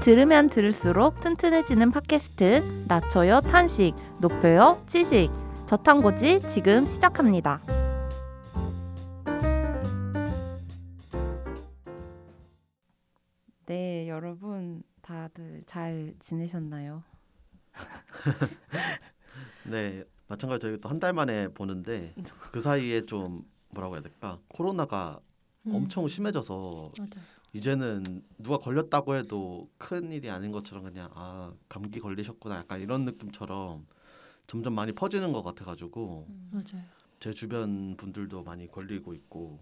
들으면 들을수록 튼튼해지는 팟캐스트 낮춰요 탄식 높여요 치식 저탄고지 지금 시작합니다. 네 여러분 다들 잘 지내셨나요? 네, 마찬가지로 저희 또 한 달 만에 보는데 그 사이에 좀 뭐라고 해야 될까? 코로나가 음. 엄청 심해져서 맞아요. 이제는 누가 걸렸다고 해도 큰 일이 아닌 것처럼 그냥 아 감기 걸리셨구나 약간 이런 느낌처럼 점점 많이 퍼지는 것 같아가지고 맞아요. 제 주변 분들도 많이 걸리고 있고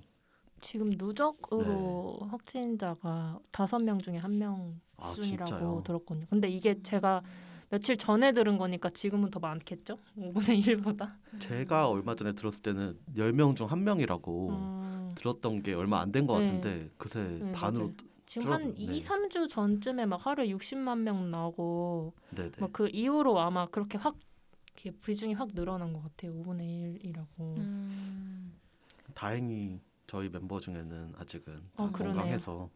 지금 누적으로 확진자가 다섯 명 중에 한명 아 수준이라고 진짜요? 들었거든요. 근데 이게 제가 며칠 전에 들은 거니까 지금은 더 많겠죠? 5분의 1보다. 제가 얼마 전에 들었을 때는 10명 중한 명이라고 음, 들었던 게 얼마 안 된것 네. 같은데 그새 네, 반으로 맞아요. 지금 한 줄어들- 2, 네. 3주 전쯤에 막 하루에 60만 명 나오고 네네 막그 이후로 아마 그렇게 확 이렇게 비중이 확 늘어난 것 같아요. 5분의 1이라고. 음. 다행히 저희 멤버 중에는 아직은 다 어. 건강해서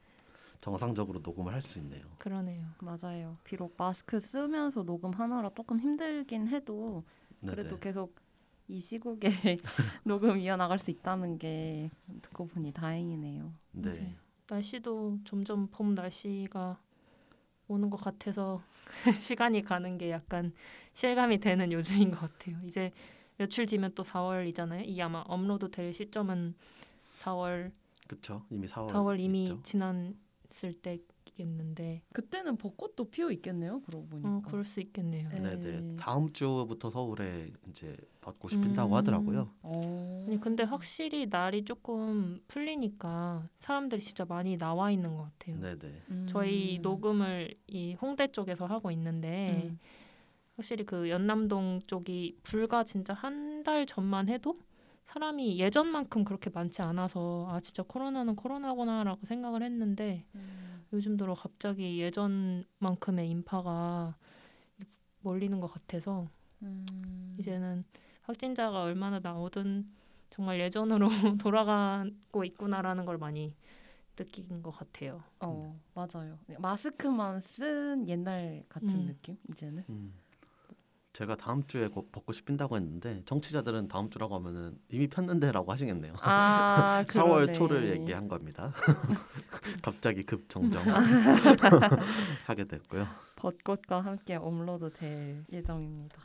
정상적으로 녹음을 할 수 있네요. 그러네요. 맞아요. 비록 마스크 쓰면서 녹음 하느라 조금 힘들긴 해도 그래도 네네. 계속 이 시국에 녹음 이어나갈 수 있다는 게 듣고 보니 다행이네요. 네. 날씨도 점점 봄 날씨가 오는 것 같아서 시간이 가는 게 약간 실감이 되는 요즘인 것 같아요. 이제 며칠 뒤면 또 4월이잖아요. 이 아마 업로드 될 시점은 4월, 그쵸 이미 4월 4월 이미 있죠. 지났을 때 겠는데, 그때는 벚꽃도 피어 있겠네요. 그러고 보니까. 어 그럴 수 있겠네요. 네. 네네 다음 주부터 서울에 이제 벚꽃이 핀다고 음. 하더라고요. 어. 아니 근데 확실히 날이 조금 풀리니까 사람들이 진짜 많이 나와 있는 것 같아요. 네 네 음. 저희 녹음을 이 홍대 쪽에서 하고 있는데 음. 확실히 그 연남동 쪽이 불과 진짜 한 달 전만 해도 사람이 예전만큼 그렇게 많지 않아서 아 진짜 코로나는 코로나구나라고 생각을 했는데 음. 요즘 들어 갑자기 예전만큼의 인파가 몰리는 것 같아서 음. 이제는 확진자가 얼마나 나오든 정말 예전으로 돌아가고 있구나라는 걸 많이 느낀 것 같아요. 어 맞아요. 마스크만 쓴 옛날 같은 음. 느낌 이제는. 음. 제가 다음 주에 곧 벚꽃이 핀다고 했는데 청취자들은 다음 주라고 하면은 이미 폈는데라고 하시겠네요. 아 4월 그러네. 초를 얘기한 겁니다. 갑자기 급 정정 하게 됐고요. 벚꽃과 함께 업로드 될 예정입니다.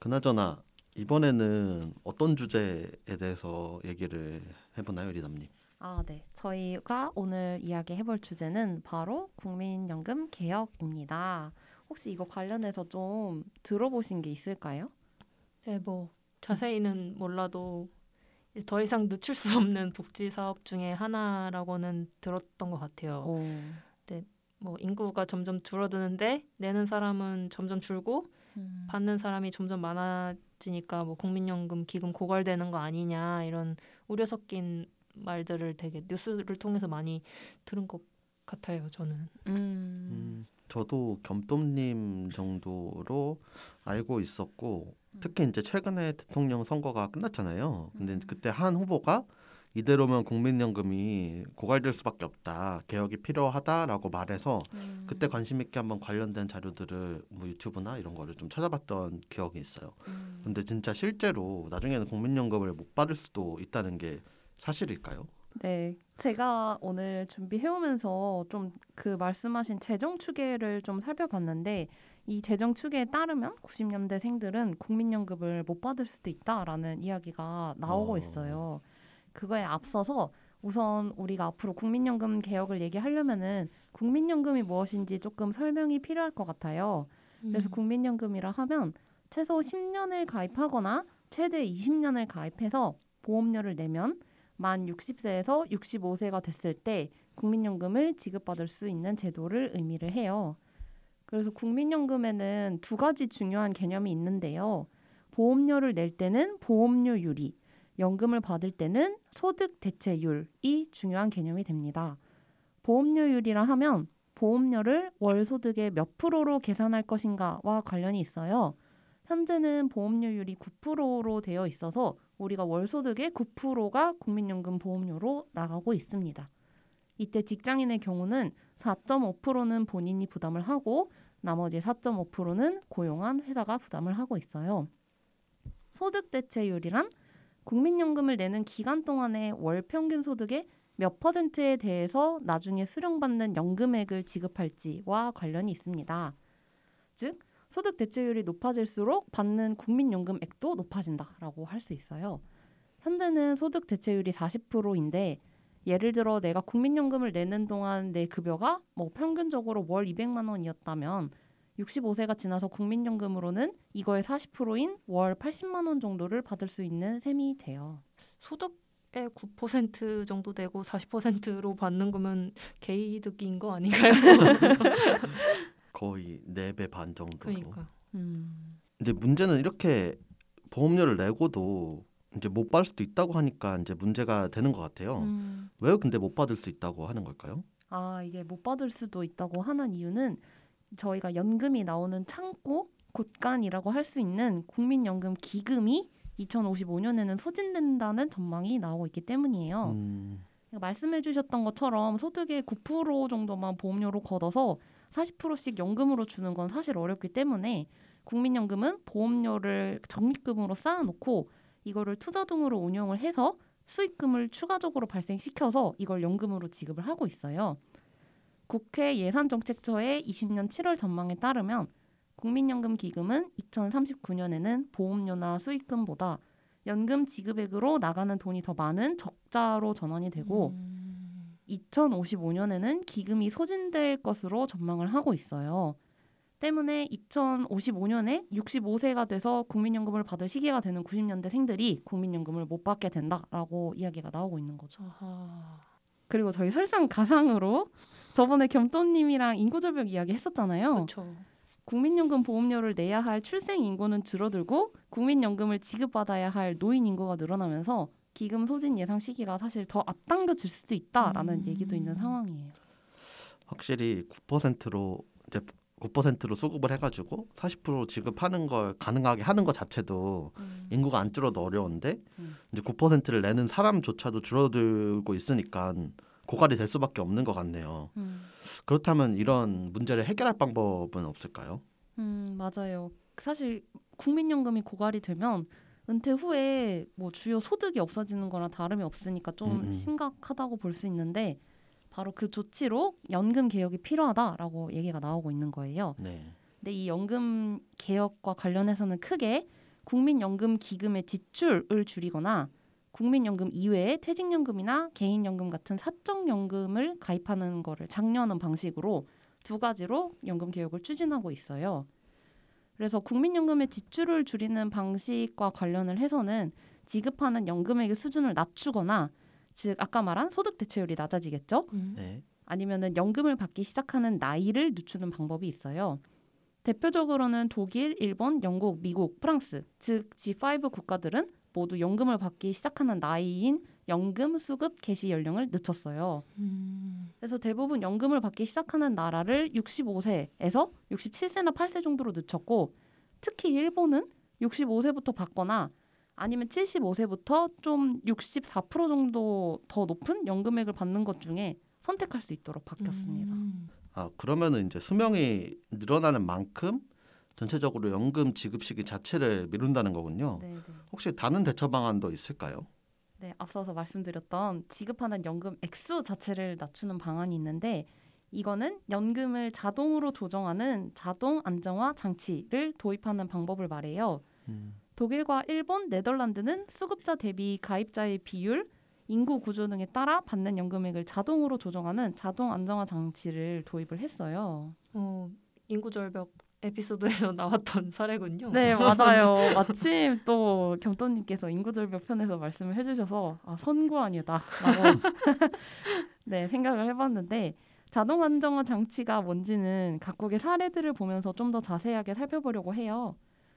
그나저나 이번에는 어떤 주제에 대해서 얘기를 해보나요, 리담님? 아, 네. 저희가 오늘 이야기해볼 주제는 바로 국민연금 개혁입니다. 혹시 이거 관련해서 좀 들어보신 게 있을까요? 네, 뭐 자세히는 몰라도 더 이상 늦출 수 없는 복지 사업 중에 하나라고는 들었던 것 같아요. 오. 뭐 인구가 점점 줄어드는데 내는 사람은 점점 줄고 음. 받는 사람이 점점 많아지니까 뭐 국민연금 기금 고갈되는 거 아니냐 이런 우려 섞인 말들을 되게 뉴스를 통해서 많이 들은 것 같아요. 저는. 음. 음, 겸tom님 정도로 알고 있었고 특히 이제 최근에 대통령 선거가 끝났잖아요. 근데 음. 그때 한 후보가 이대로면 국민연금이 고갈될 수밖에 없다, 개혁이 필요하다라고 말해서 음. 그때 관심 있게 한번 관련된 자료들을 뭐 유튜브나 이런 거를 좀 찾아봤던 기억이 있어요. 음. 근데 진짜 실제로 나중에는 국민연금을 못 받을 수도 있다는 게 사실일까요? 네, 제가 오늘 준비해오면서 좀 그 말씀하신 재정 추계를 좀 살펴봤는데 이 재정 추계에 따르면 90년대 생들은 국민연금을 못 받을 수도 있다라는 이야기가 나오고 어. 있어요. 그거에 앞서서 우선 우리가 앞으로 국민연금 개혁을 얘기하려면은 국민연금이 무엇인지 조금 설명이 필요할 것 같아요. 그래서 음. 국민연금이라 하면 최소 10년을 가입하거나 최대 20년을 가입해서 보험료를 내면 만 60세에서 65세가 됐을 때 국민연금을 지급받을 수 있는 제도를 의미를 해요. 그래서 국민연금에는 두 가지 중요한 개념이 있는데요. 보험료를 낼 때는 보험료율이, 연금을 받을 때는 소득 대체율이 중요한 개념이 됩니다. 보험료율이라 하면 보험료를 월 소득의 몇 프로로 계산할 것인가와 관련이 있어요. 현재는 보험료율이 9%로 되어 있어서 우리가 월 소득의 9%가 국민연금 보험료로 나가고 있습니다. 이때 직장인의 경우는 4.5%는 본인이 부담을 하고 나머지 4.5%는 고용한 회사가 부담을 하고 있어요. 소득 대체율이란 국민연금을 내는 기간 동안의 월 평균 소득의 몇 퍼센트에 대해서 나중에 수령받는 연금액을 지급할지와 관련이 있습니다. 즉, 소득 대체율이 높아질수록 받는 국민연금액도 높아진다라고 할 수 있어요. 현재는 소득 대체율이 40%인데 예를 들어 내가 국민연금을 내는 동안 내 급여가 뭐 평균적으로 월 200만 원이었다면 65세가 지나서 국민연금으로는 이거의 40%인 월 80만 원 정도를 받을 수 있는 셈이 돼요. 소득의 9% 정도 되고 40%로 받는 거면 개이득인 거 아닌가요? 거의 네 배 반 정도로. 그러니까. 음. 근데 문제는 이렇게 보험료를 내고도 이제 못 받을 수도 있다고 하니까 이제 문제가 되는 것 같아요. 음. 왜 근데 못 받을 수 있다고 하는 걸까요? 아 이게 못 받을 수도 있다고 하는 이유는 저희가 연금이 나오는 창고 곳간이라고 할 수 있는 국민연금 기금이 2055년에는 소진된다는 전망이 나오고 있기 때문이에요. 음, 말씀해주셨던 것처럼 소득의 9% 정도만 보험료로 걷어서 40%씩 연금으로 주는 건 사실 어렵기 때문에 국민연금은 보험료를 적립금으로 쌓아놓고 이거를 투자 등으로 운영을 해서 수익금을 추가적으로 발생시켜서 이걸 연금으로 지급을 하고 있어요. 국회 예산정책처의 20년 7월 전망에 따르면 국민연금 기금은 2039년에는 보험료나 수익금보다 연금 지급액으로 나가는 돈이 더 많은 적자로 전환이 되고 음. 2055년에는 기금이 소진될 것으로 전망을 하고 있어요. 때문에 2055년에 65세가 돼서 국민연금을 받을 시기가 되는 90년대 생들이 국민연금을 못 받게 된다라고 이야기가 나오고 있는 거죠. 아하. 그리고 저희 설상 가상으로 저번에 겸또님이랑 인구절벽 이야기 했었잖아요. 그렇죠. 국민연금 보험료를 내야 할 출생 인구는 줄어들고 국민연금을 지급받아야 할 노인 인구가 늘어나면서 기금 소진 예상 시기가 사실 더 앞당겨질 수도 있다라는 음. 얘기도 있는 상황이에요. 확실히 9%로 이제 9%로 수급을 해가지고 40% 지급하는 걸 가능하게 하는 것 자체도 음. 인구가 안 줄어도 어려운데 음. 이제 9%를 내는 사람조차도 줄어들고 있으니까 고갈이 될 수밖에 없는 것 같네요. 음. 그렇다면 이런 문제를 해결할 방법은 없을까요? 음, 맞아요. 사실 국민연금이 고갈이 되면 은퇴 후에 뭐 주요 소득이 없어지는 거랑 다름이 없으니까 좀 음, 음. 심각하다고 볼 수 있는데 바로 그 조치로 연금 개혁이 필요하다라고 얘기가 나오고 있는 거예요. 네. 근데 이 연금 개혁과 관련해서는 크게 국민연금 기금의 지출을 줄이거나 국민연금 이외에 퇴직연금이나 개인연금 같은 사적연금을 가입하는 거를 장려하는 방식으로 두 가지로 연금 개혁을 추진하고 있어요. 그래서 국민연금의 지출을 줄이는 방식과 관련을 해서는 지급하는 연금액의 수준을 낮추거나 즉 아까 말한 소득 대체율이 낮아지겠죠. 음. 네. 아니면은 연금을 받기 시작하는 나이를 늦추는 방법이 있어요. 대표적으로는 독일, 일본, 영국, 미국, 프랑스, 즉 G5 국가들은 모두 연금을 받기 시작하는 나이인 연금 수급 개시 연령을 늦췄어요. 음. 그래서 대부분 연금을 받기 시작하는 나라를 65세에서 67세나 8세 정도로 늦췄고 특히 일본은 65세부터 받거나 아니면 75세부터 좀 64% 정도 더 높은 연금액을 받는 것 중에 선택할 수 있도록 바뀌었습니다. 음. 아 그러면은 이제 수명이 늘어나는 만큼 전체적으로 연금 지급 시기 자체를 미룬다는 거군요. 네, 네. 혹시 다른 대처 방안도 있을까요? 네, 앞서서 말씀드렸던 지급하는 연금 액수 자체를 낮추는 방안이 있는데 이거는 연금을 자동으로 조정하는 자동 안정화 장치를 도입하는 방법을 말해요. 음. 독일과 일본, 네덜란드는 수급자 대비 가입자의 비율, 인구 구조 등에 따라 받는 연금액을 자동으로 조정하는 자동 안정화 장치를 도입을 했어요. 어, 인구 절벽 에피소드에서 나왔던 사례군요. 네, 맞아요. 마침 또 겸또님께서 인구절벽 편에서 말씀을 해주셔서 아 선구안이다라고 네 생각을 해봤는데 자동 안정화 장치가 뭔지는 각국의 사례들을 보면서 좀 더 자세하게 살펴보려고 해요.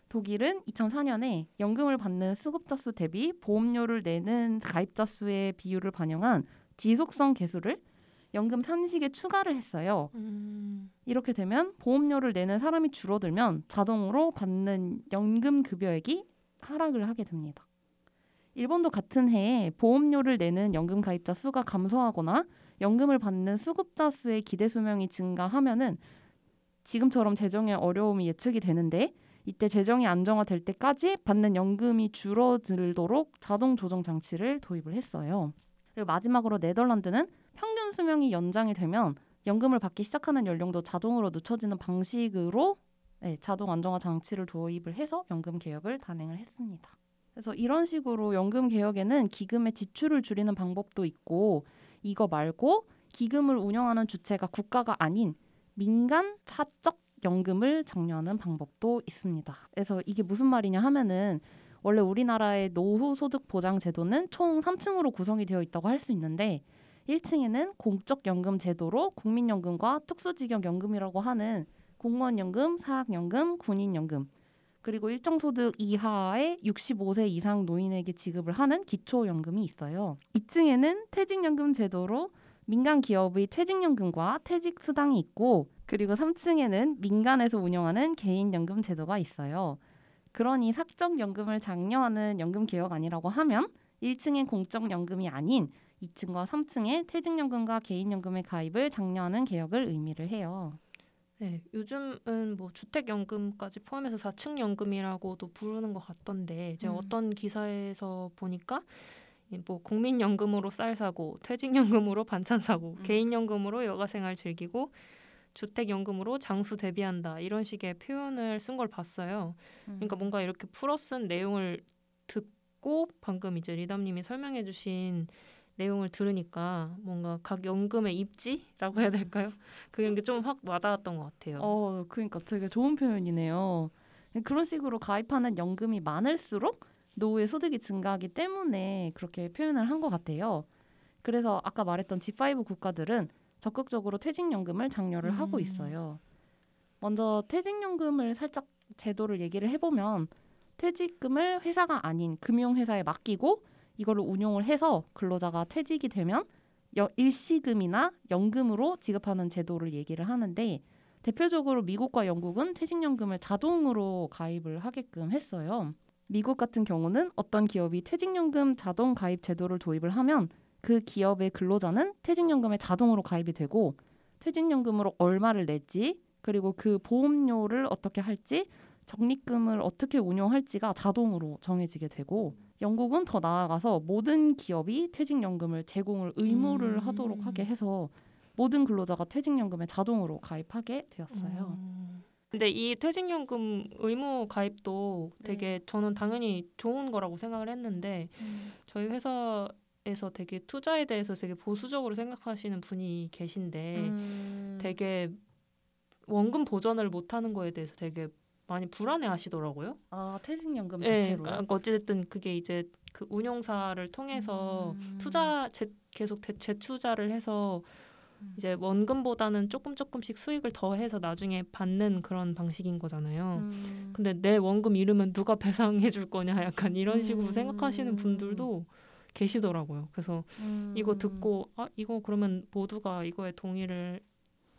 독일은 2004년에 연금을 받는 수급자 수 대비 보험료를 내는 가입자 수의 비율을 반영한 지속성 계수를 연금 산식에 추가를 했어요. 음. 이렇게 되면 보험료를 내는 사람이 줄어들면 자동으로 받는 연금 급여액이 하락을 하게 됩니다. 일본도 같은 해에 보험료를 내는 연금 가입자 수가 감소하거나 연금을 받는 수급자 수의 기대 수명이 증가하면은 지금처럼 재정의 어려움이 예측이 되는데 이때 재정이 안정화될 때까지 받는 연금이 줄어들도록 자동 조정 장치를 도입을 했어요. 그리고 마지막으로 네덜란드는 평균 수명이 연장이 되면 연금을 받기 시작하는 연령도 자동으로 늦춰지는 방식으로 네, 자동 안정화 장치를 도입을 해서 연금 개혁을 단행을 했습니다. 그래서 이런 식으로 연금 개혁에는 기금의 지출을 줄이는 방법도 있고 이거 말고 기금을 운영하는 주체가 국가가 아닌 민간 사적 연금을 장려하는 방법도 있습니다. 그래서 이게 무슨 말이냐 하면은 원래 우리나라의 노후 소득 보장 제도는 총 3층으로 구성이 되어 있다고 할 수 있는데 1층에는 공적 연금 제도로 국민연금과 특수직역 연금이라고 하는 공무원연금, 사학연금, 군인연금 그리고 일정 소득 이하의 65세 이상 노인에게 지급을 하는 기초연금이 있어요. 2층에는 퇴직연금 제도로 민간 기업의 퇴직연금과 퇴직수당이 있고 그리고 3층에는 민간에서 운영하는 개인연금 제도가 있어요. 그러니 사적연금을 장려하는 연금 개혁 아니라고 하면 1층엔 공적연금이 아닌 2층과 3층에 퇴직연금과 개인연금의 가입을 장려하는 개혁을 의미를 해요. 네, 요즘은 뭐 주택연금까지 포함해서 4층 연금이라고도 부르는 것 같던데 제가 음. 어떤 기사에서 보니까 이뭐 국민연금으로 쌀 사고, 퇴직연금으로 반찬 사고, 음. 개인연금으로 여가생활 즐기고, 주택연금으로 장수 대비한다 이런 식의 표현을 쓴 걸 봤어요. 그러니까 뭔가 이렇게 풀어 쓴 내용을 듣고 방금 이제 리담님이 설명해주신 내용을 들으니까 뭔가 각 연금의 입지라고 해야 될까요? 그런 게 좀 확 와닿았던 것 같아요. 어, 그러니까 되게 좋은 표현이네요. 그런 식으로 가입하는 연금이 많을수록 노후의 소득이 증가하기 때문에 그렇게 표현을 한 것 같아요. 그래서 아까 말했던 G5 국가들은 적극적으로 퇴직연금을 장려를 하고 음. 있어요. 먼저 퇴직연금을 살짝 제도를 얘기를 해보면 퇴직금을 회사가 아닌 금융회사에 맡기고 이걸로 운용을 해서 근로자가 퇴직이 되면 여- 일시금이나 연금으로 지급하는 제도를 얘기를 하는데 대표적으로 미국과 영국은 퇴직연금을 자동으로 가입을 하게끔 했어요. 미국 같은 경우는 어떤 기업이 퇴직연금 자동 가입 제도를 도입을 하면 그 기업의 근로자는 퇴직연금에 자동으로 가입이 되고 퇴직연금으로 얼마를 낼지 그리고 그 보험료를 어떻게 할지 적립금을 어떻게 운용할지가 자동으로 정해지게 되고 영국은 더 나아가서 모든 기업이 퇴직연금을 제공을 의무를 음. 하도록 하게 해서 모든 근로자가 퇴직연금에 자동으로 가입하게 되었어요. 음. 근데 이 퇴직연금 의무 가입도 되게 저는 당연히 좋은 거라고 생각을 했는데 저희 회사에서 되게 투자에 대해서 되게 보수적으로 생각하시는 분이 계신데 음. 되게 원금 보전을 못하는 거에 대해서 되게 많이 불안해하시더라고요. 아 퇴직연금 네, 자체로요? 그러니까 어쨌든 그게 이제 그 운용사를 통해서 음. 투자 재, 계속 대, 재투자를 해서 음. 이제 원금보다는 조금 조금씩 수익을 더해서 나중에 받는 그런 방식인 거잖아요. 음. 근데 내 원금 잃으면 누가 배상해 줄 거냐 약간 이런 식으로 음. 생각하시는 분들도 계시더라고요. 그래서 음. 이거 듣고 아 이거 그러면 모두가 이거에 동의를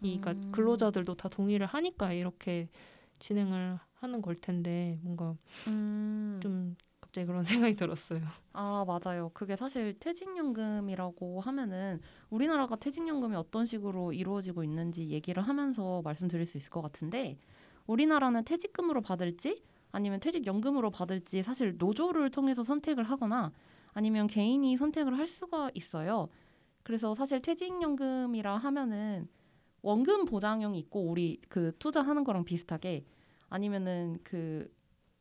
이 그러니까 음. 근로자들도 다 동의를 하니까 이렇게 진행을 하는 걸 텐데 뭔가 음. 좀 갑자기 그런 생각이 들었어요. 아 맞아요. 그게 사실 퇴직연금이라고 하면은 우리나라가 퇴직연금이 어떤 식으로 이루어지고 있는지 얘기를 하면서 말씀드릴 수 있을 것 같은데 우리나라는 퇴직금으로 받을지 아니면 퇴직연금으로 받을지 사실 노조를 통해서 선택을 하거나 아니면 개인이 선택을 할 수가 있어요. 그래서 사실 퇴직연금이라 하면은 원금 보장형이 있고 우리 그 투자하는 거랑 비슷하게 아니면은 그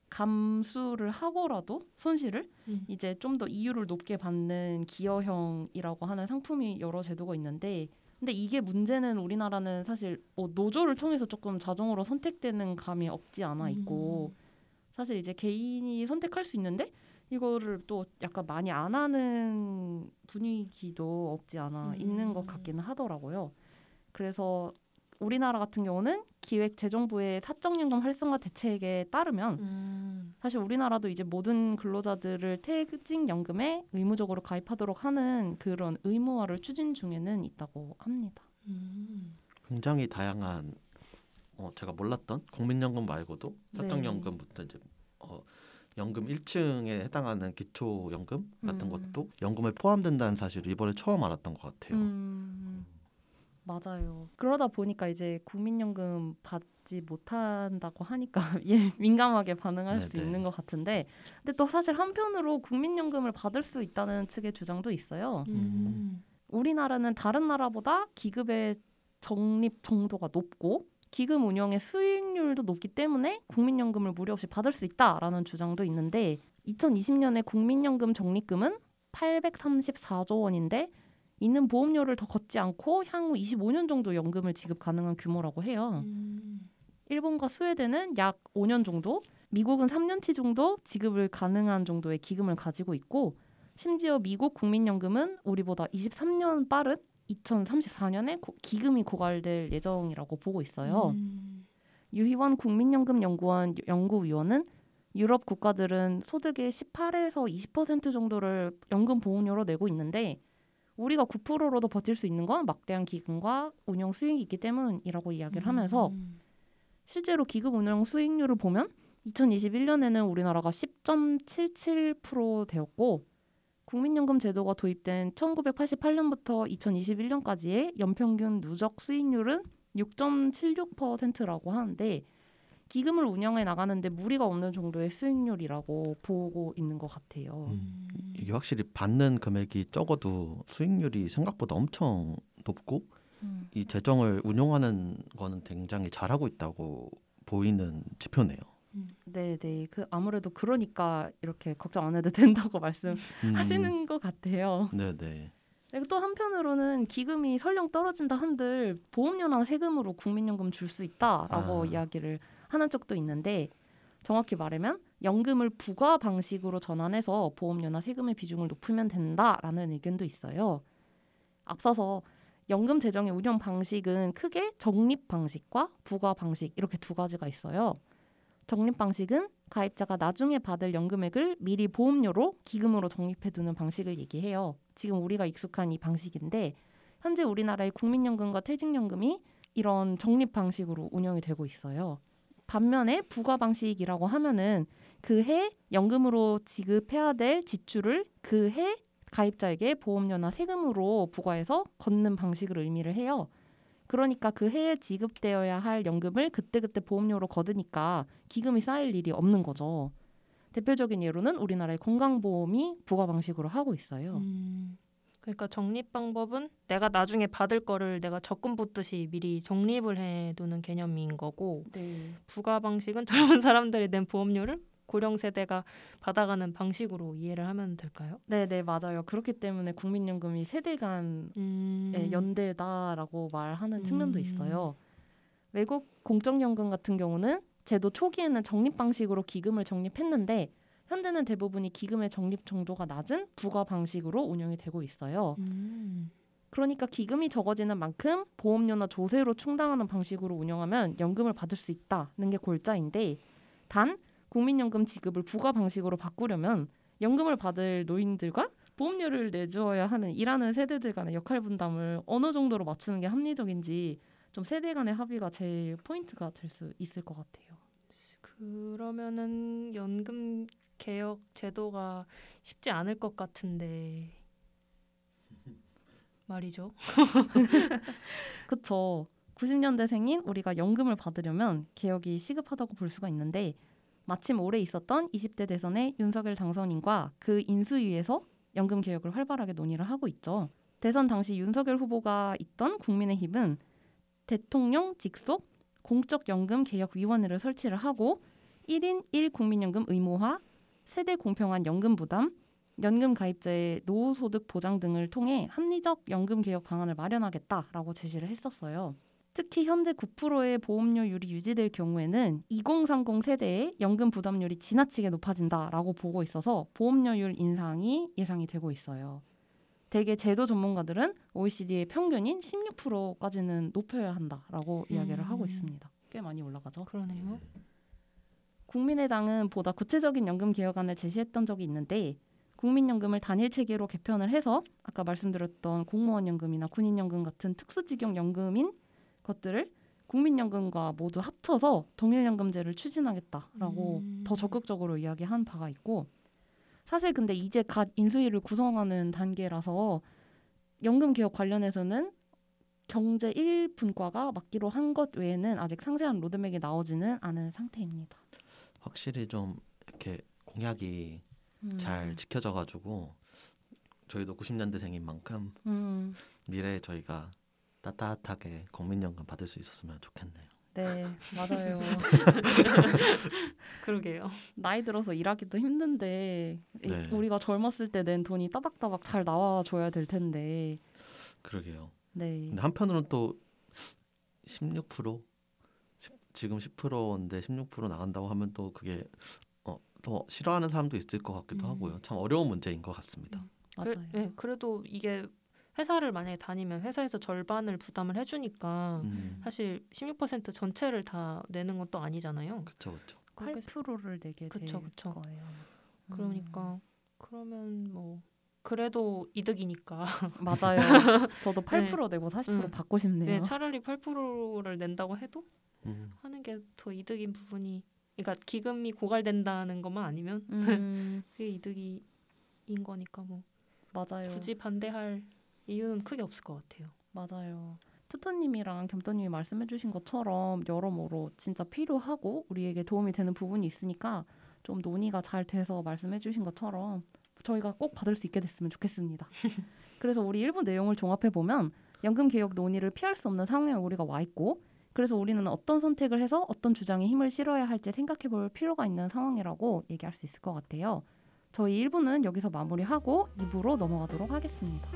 감수를 하고라도 손실을 음. 이제 좀 더 이율을 높게 받는 기여형이라고 하는 상품이 여러 제도가 있는데 근데 이게 문제는 우리나라는 사실 뭐 노조를 통해서 조금 자동으로 선택되는 감이 없지 않아 있고 사실 이제 개인이 선택할 수 있는데 이거를 또 약간 많이 안 하는 분위기도 없지 않아 음. 있는 것 같기는 하더라고요. 그래서 우리나라 같은 경우는 기획재정부의 사적연금 활성화 대책에 따르면 음. 사실 우리나라도 이제 모든 근로자들을 퇴직연금에 의무적으로 가입하도록 하는 그런 의무화를 추진 중에는 있다고 합니다. 음. 굉장히 다양한 어, 제가 몰랐던 국민연금 말고도 네. 사적연금부터 이제 어, 연금 1층에 해당하는 기초연금 같은 음. 것도 연금에 포함된다는 사실을 이번에 처음 알았던 것 같아요. 음, 맞아요. 그러다 보니까 이제 국민연금 받지 못한다고 하니까 예, 민감하게 반응할 수 네네. 있는 것 같은데, 근데 또 사실 한편으로 국민연금을 받을 수 있다는 측의 주장도 있어요. 음. 우리나라는 다른 나라보다 기급의 적립 정도가 높고 기금 운영의 수익률도 높기 때문에 국민연금을 무료 없이 받을 수 있다라는 주장도 있는데 2020년에 국민연금 적립금은 834조 원인데 이는 보험료를 더 걷지 않고 향후 25년 정도 연금을 지급 가능한 규모라고 해요. 음. 일본과 스웨덴은 약 5년 정도, 미국은 3년치 정도 지급을 가능한 정도의 기금을 가지고 있고 심지어 미국 국민연금은 우리보다 23년 빠른 2034년에 기금이 고갈될 예정이라고 보고 있어요. 음. 유희원 국민연금 연구원 연구위원은 유럽 국가들은 소득의 18에서 20% 정도를 연금 보험료로 내고 있는데 우리가 9%로도 버틸 수 있는 건 막대한 기금과 운영 수익이 있기 때문이라고 이야기를 하면서 음. 실제로 기금 운영 수익률을 보면 2021년에는 우리나라가 10.77% 되었고 국민연금 제도가 도입된 1988년부터 2021년까지의 연평균 누적 수익률은 6.76%라고 하는데 기금을 운영해 나가는데 무리가 없는 정도의 수익률이라고 보고 있는 것 같아요. 음. 이게 확실히 받는 금액이 적어도 수익률이 생각보다 엄청 높고 음. 이 재정을 운용하는 거는 굉장히 잘하고 있다고 보이는 지표네요. 네, 네. 그 아무래도 그러니까 이렇게 걱정 안 해도 된다고 음. 말씀하시는 것 같아요. 네 네. 그리고 또 한편으로는 기금이 설령 떨어진다 한들 보험료나 세금으로 국민연금 줄 수 있다라고 아. 이야기를 하는 쪽도 있는데 정확히 말하면 연금을 부과 방식으로 전환해서 보험료나 세금의 비중을 높이면 된다라는 의견도 있어요. 앞서서 연금 재정의 운영 방식은 크게 적립 방식과 부과 방식 이렇게 두 가지가 있어요. 적립 방식은 가입자가 나중에 받을 연금액을 미리 보험료로 기금으로 적립해 두는 방식을 얘기해요. 지금 우리가 익숙한 이 방식인데 현재 우리나라의 국민연금과 퇴직연금이 이런 적립 방식으로 운영이 되고 있어요. 반면에 부과 방식이라고 하면은 그 해 연금으로 지급해야 될 지출을 그 해 가입자에게 보험료나 세금으로 부과해서 걷는 방식을 의미를 해요. 그러니까 그 해에 지급되어야 할 연금을 그때그때 보험료로 걷으니까 기금이 쌓일 일이 없는 거죠. 대표적인 예로는 우리나라의 건강보험이 부과 방식으로 하고 있어요. 음. 그러니까 적립 방법은 내가 나중에 받을 거를 내가 적금 붓듯이 미리 적립을 해두는 개념인 거고 네. 부가 방식은 젊은 사람들이 낸 보험료를 고령 세대가 받아가는 방식으로 이해를 하면 될까요? 네, 네, 맞아요. 그렇기 때문에 국민연금이 세대 간의 음. 연대다라고 말하는 측면도 음. 있어요. 외국 공적연금 같은 경우는 제도 초기에는 적립 방식으로 기금을 적립했는데 현재는 대부분이 기금의 적립 정도가 낮은 부과 방식으로 운영이 되고 있어요. 음. 그러니까 기금이 적어지는 만큼 보험료나 조세로 충당하는 방식으로 운영하면 연금을 받을 수 있다는 게 골자인데 단 국민연금 지급을 부과 방식으로 바꾸려면 연금을 받을 노인들과 보험료를 내주어야 하는 일하는 세대들 간의 역할 분담을 어느 정도로 맞추는 게 합리적인지 좀 세대 간의 합의가 제일 포인트가 될 수 있을 것 같아요. 그러면은 연금 개혁 제도가 쉽지 않을 것 같은데 말이죠. 그쵸. 90년대생인 우리가 연금을 받으려면 개혁이 시급하다고 볼 수가 있는데 마침 올해 있었던 20대 대선의 윤석열 당선인과 그 인수위에서 연금 개혁을 활발하게 논의를 하고 있죠. 대선 당시 윤석열 후보가 있던 국민의힘은 대통령 직속 공적연금 개혁위원회를 설치를 하고 1인 1국민연금 의무화, 세대 공평한 연금 부담, 연금 가입자의 노후 소득 보장 등을 통해 합리적 연금 개혁 방안을 마련하겠다라고 제시를 했었어요. 특히 현재 9%의 보험료율이 유지될 경우에는 2030 세대의 연금 부담률이 지나치게 높아진다라고 보고 있어서 보험료율 인상이 예상이 되고 있어요. 대개 제도 전문가들은 OECD의 평균인 16%까지는 높여야 한다라고 이야기를 하고 음. 있습니다. 꽤 많이 올라가죠. 그러네요. 국민의당은 보다 구체적인 연금 개혁안을 제시했던 적이 있는데 국민연금을 단일 체계로 개편을 해서 아까 말씀드렸던 공무원 연금이나 군인 연금 같은 특수직용 연금인 것들을 국민연금과 모두 합쳐서 동일연금제를 추진하겠다라고 음. 더 적극적으로 이야기한 바가 있고 사실 근데 이제 갓 인수위를 구성하는 단계라서 연금 개혁 관련해서는 경제 1분과가 맡기로 한 것 외에는 아직 상세한 로드맵이 나오지는 않은 상태입니다. 확실히 좀 이렇게 공약이 음. 잘 지켜져 가지고 저희도 90년대생인 만큼 음, 미래에 저희가 따뜻하게 국민연금 받을 수 있었으면 좋겠네요. 네, 맞아요. 그러게요. 나이 들어서 일하기도 힘든데 이- 네. 우리가 젊었을 때 낸 돈이 따박따박 잘 나와 줘야 될 텐데. 그러게요. 네. 근데 한편으로는 또 16% 시- 지금 10%인데 16% 나간다고 하면 또 그게 어, 더 싫어하는 사람도 있을 것 같기도 음. 하고요. 참 어려운 문제인 것 같습니다. 맞아요. 그, 네, 그래도 이게 회사를 만약에 다니면 회사에서 절반을 부담을 해주니까 음, 사실 16% 전체를 다 내는 건 또 아니잖아요. 그렇죠, 그렇죠. 그렇게 8%를 내게 그쵸, 될 그쵸. 거예요. 음. 그러니까 그러면 뭐 그래도 이득이니까 맞아요. 저도 8% 내고 40% 음. 받고 싶네요. 네, 차라리 8%를 낸다고 해도 음, 하는 게 더 이득인 부분이 그러니까 기금이 고갈된다는 것만 아니면 음, 그게 이득이 인 거니까 뭐 맞아요. 굳이 반대할 이유는 크게 없을 것 같아요. 맞아요. 투토님이랑 겸토님이 말씀해주신 것처럼 여러모로 진짜 필요하고 우리에게 도움이 되는 부분이 있으니까 좀 논의가 잘 돼서 말씀해주신 것처럼 저희가 꼭 받을 수 있게 됐으면 좋겠습니다. 그래서 우리 일부 내용을 종합해 보면 연금 개혁 논의를 피할 수 없는 상황에 우리가 와 있고 그래서 우리는 어떤 선택을 해서 어떤 주장에 힘을 실어야 할지 생각해 볼 필요가 있는 상황이라고 얘기할 수 있을 것 같아요. 저희 1부는 여기서 마무리하고 2부로 넘어가도록 하겠습니다.